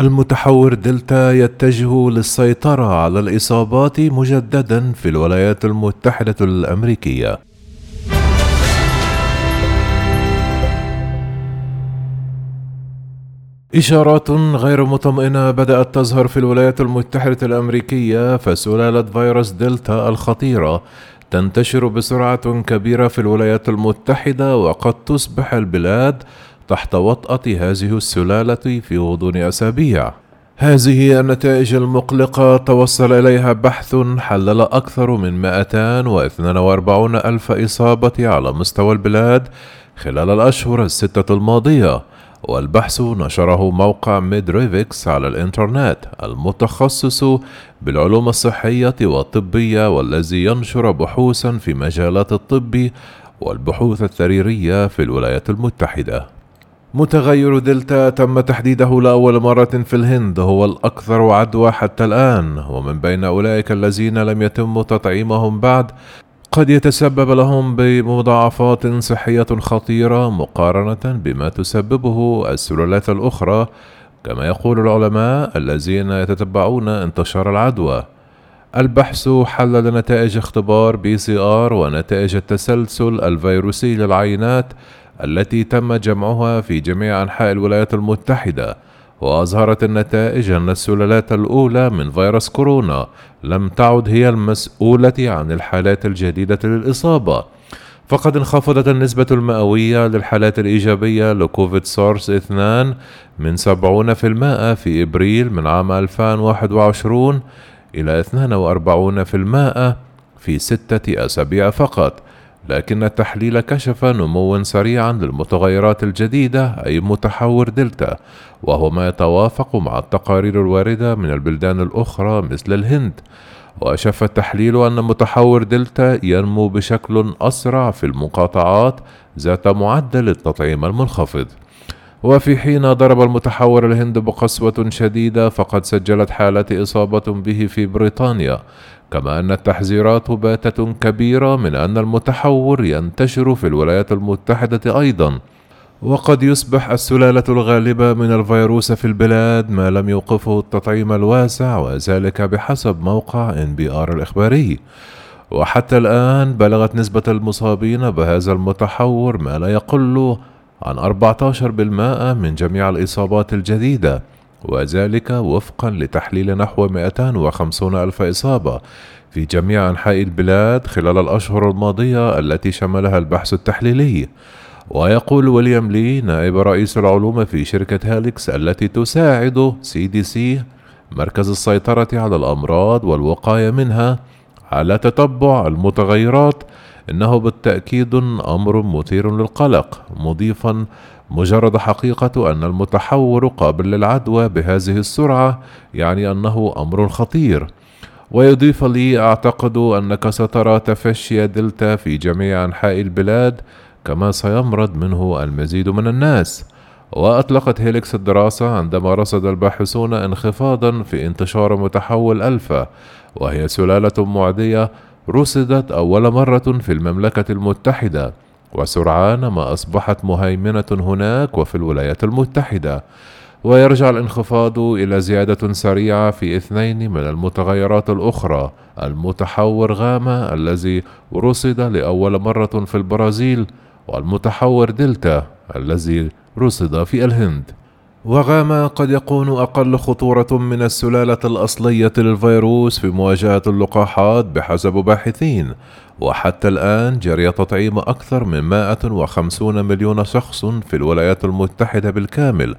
المتحور دلتا يتجه للسيطرة على الإصابات مجددا في الولايات المتحدة الأمريكية. إشارات غير مطمئنة بدأت تظهر في الولايات المتحدة الأمريكية فسلالة فيروس دلتا الخطيرة تنتشر بسرعة كبيرة في الولايات المتحدة وقد تصبح البلاد تحت وطأة هذه السلالة في غضون أسابيع. هذه النتائج المقلقة توصل إليها بحث حلل أكثر من 242 ألف إصابة على مستوى البلاد خلال الأشهر الستة الماضية والبحث نشره موقع ميدريفكس على الإنترنت المتخصص بالعلوم الصحية والطبية والذي ينشر بحوثا في مجالات الطب والبحوث السريرية في الولايات المتحدة متغير دلتا تم تحديده لأول مرة في الهند هو الأكثر عدوى حتى الآن ومن بين أولئك الذين لم يتم تطعيمهم بعد قد يتسبب لهم بمضاعفات صحية خطيرة مقارنة بما تسببه السلالات الأخرى كما يقول العلماء الذين يتتبعون انتشار العدوى. البحث حلل نتائج اختبار PCR ونتائج التسلسل الفيروسي للعينات التي تم جمعها في جميع أنحاء الولايات المتحدة وأظهرت النتائج أن السلالات الأولى من فيروس كورونا لم تعد هي المسؤولة عن الحالات الجديدة للإصابة. فقد انخفضت النسبة المئوية للحالات الإيجابية لكوفيد سارس 2 من 70% في إبريل من عام 2021 إلى 42% في ستة أسابيع فقط. لكن التحليل كشف نموا سريعا للمتغيرات الجديدة أي متحور دلتا وهو ما يتوافق مع التقارير الواردة من البلدان الأخرى مثل الهند. وأشف التحليل أن متحور دلتا ينمو بشكل أسرع في المقاطعات ذات معدل التطعيم المنخفض. وفي حين ضرب المتحور الهند بقسوة شديدة فقد سجلت حالة إصابة به في بريطانيا. كما أن التحذيرات باتت كبيرة من أن المتحور ينتشر في الولايات المتحدة أيضا. وقد يصبح السلالة الغالبة من الفيروس في البلاد ما لم يوقفه التطعيم الواسع وذلك بحسب موقع NPR الإخباري. وحتى الآن بلغت نسبة المصابين بهذا المتحور ما لا يقل عن 14% من جميع الإصابات الجديدة. وذلك وفقا لتحليل نحو 250 ألف إصابة في جميع أنحاء البلاد خلال الأشهر الماضية التي شملها البحث التحليلي. ويقول ويليام لي نائب رئيس العلوم في شركة Helix التي تساعد CDC مركز السيطرة على الأمراض والوقاية منها على تتبع المتغيرات إنه بالتأكيد أمر مثير للقلق مضيفا مجرد حقيقة أن المتحور قابل للعدوى بهذه السرعة يعني أنه أمر خطير. ويضيف لي أعتقد أنك سترى تفشي دلتا في جميع أنحاء البلاد كما سيمرض منه المزيد من الناس. وأطلقت Helix الدراسة عندما رصد الباحثون انخفاضا في انتشار متحور ألفا وهي سلالة معدية رصدت أول مرة في المملكة المتحدة. وسرعان ما أصبحت مهيمنة هناك وفي الولايات المتحدة. ويرجع الانخفاض إلى زيادة سريعة في اثنين من المتغيرات الأخرى. المتحور غاما الذي رصد لأول مرة في البرازيل والمتحور دلتا الذي رصد في الهند. وغاما قد يكون أقل خطورة من السلالة الأصلية للفيروس في مواجهة اللقاحات بحسب باحثين وحتى الآن جري تطعيم أكثر من 150 مليون شخص في الولايات المتحدة بالكامل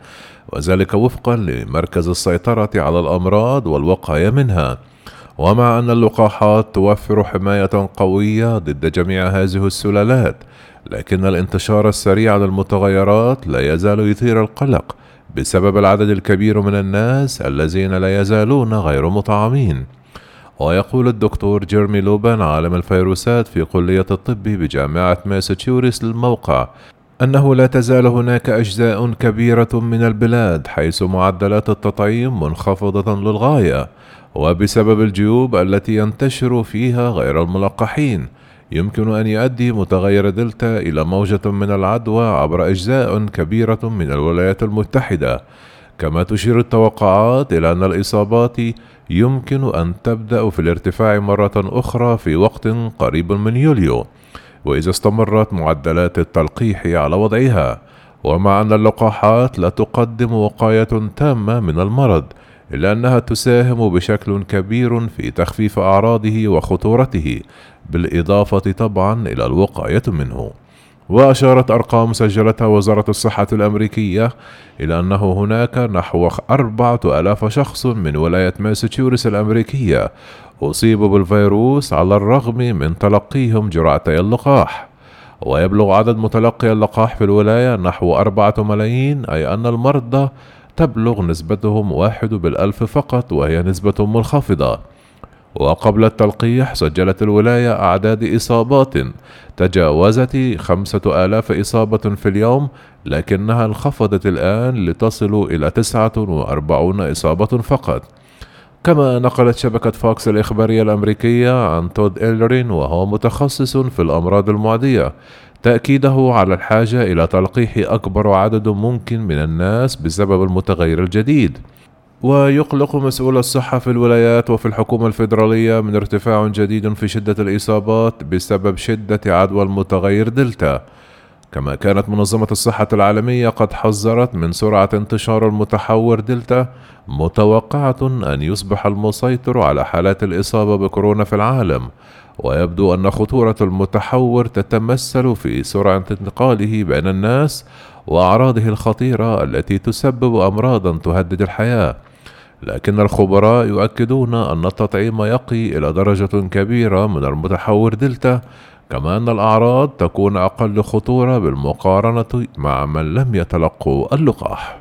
وذلك وفقا لمركز السيطرة على الأمراض والوقاية منها. ومع أن اللقاحات توفر حماية قوية ضد جميع هذه السلالات لكن الانتشار السريع للمتغيرات لا يزال يثير القلق بسبب العدد الكبير من الناس الذين لا يزالون غير مطعمين. ويقول الدكتور جيرمي لوبان عالم الفيروسات في كلية الطب بجامعة ماساتشوستس للموقع أنه لا تزال هناك أجزاء كبيرة من البلاد حيث معدلات التطعيم منخفضة للغاية وبسبب الجيوب التي ينتشر فيها غير الملقحين. يمكن أن يؤدي متغير دلتا إلى موجة من العدوى عبر أجزاء كبيرة من الولايات المتحدة. كما تشير التوقعات إلى أن الإصابات يمكن أن تبدأ في الارتفاع مرة أخرى في وقت قريب من يوليو وإذا استمرت معدلات التلقيح على وضعها. ومع أن اللقاحات لا تقدم وقاية تامة من المرض إلا أنها تساهم بشكل كبير في تخفيف أعراضه وخطورته بالإضافة طبعا إلى الوقاية منه. وأشارت أرقام سجلتها وزارة الصحة الأمريكية إلى أنه هناك نحو أربعة ألاف شخص من ولاية ماساتشوستس الأمريكية أصيبوا بالفيروس على الرغم من تلقيهم جرعتي اللقاح. ويبلغ عدد متلقي اللقاح في الولاية نحو أربعة ملايين أي أن المرضى تبلغ نسبتهم واحد بالألف فقط وهي نسبة منخفضة وقبل التلقيح سجلت الولاية أعداد إصابات. تجاوزت خمسة آلاف إصابة في اليوم لكنها انخفضت الآن لتصل إلى تسعة وأربعون إصابة فقط. كما نقلت شبكة فوكس الإخبارية الأمريكية عن تود إيلرين وهو متخصص في الأمراض المعدية. تأكيده على الحاجة إلى تلقيح أكبر عدد ممكن من الناس بسبب المتغير الجديد. ويقلق مسؤول الصحة في الولايات وفي الحكومة الفيدرالية من ارتفاع جديد في شدة الإصابات بسبب شدة عدوى المتغير دلتا. كما كانت منظمة الصحة العالمية قد حذرت من سرعة انتشار المتحور دلتا متوقعة أن يصبح المسيطر على حالات الإصابة بكورونا في العالم. ويبدو أن خطورة المتحور تتمثل في سرعة انتقاله بين الناس وأعراضه الخطيرة التي تسبب أمراضا تهدد الحياة. لكن الخبراء يؤكدون أن التطعيم يقي إلى درجة كبيرة من المتحور دلتا كما أن الأعراض تكون أقل خطورة بالمقارنة مع من لم يتلقوا اللقاح.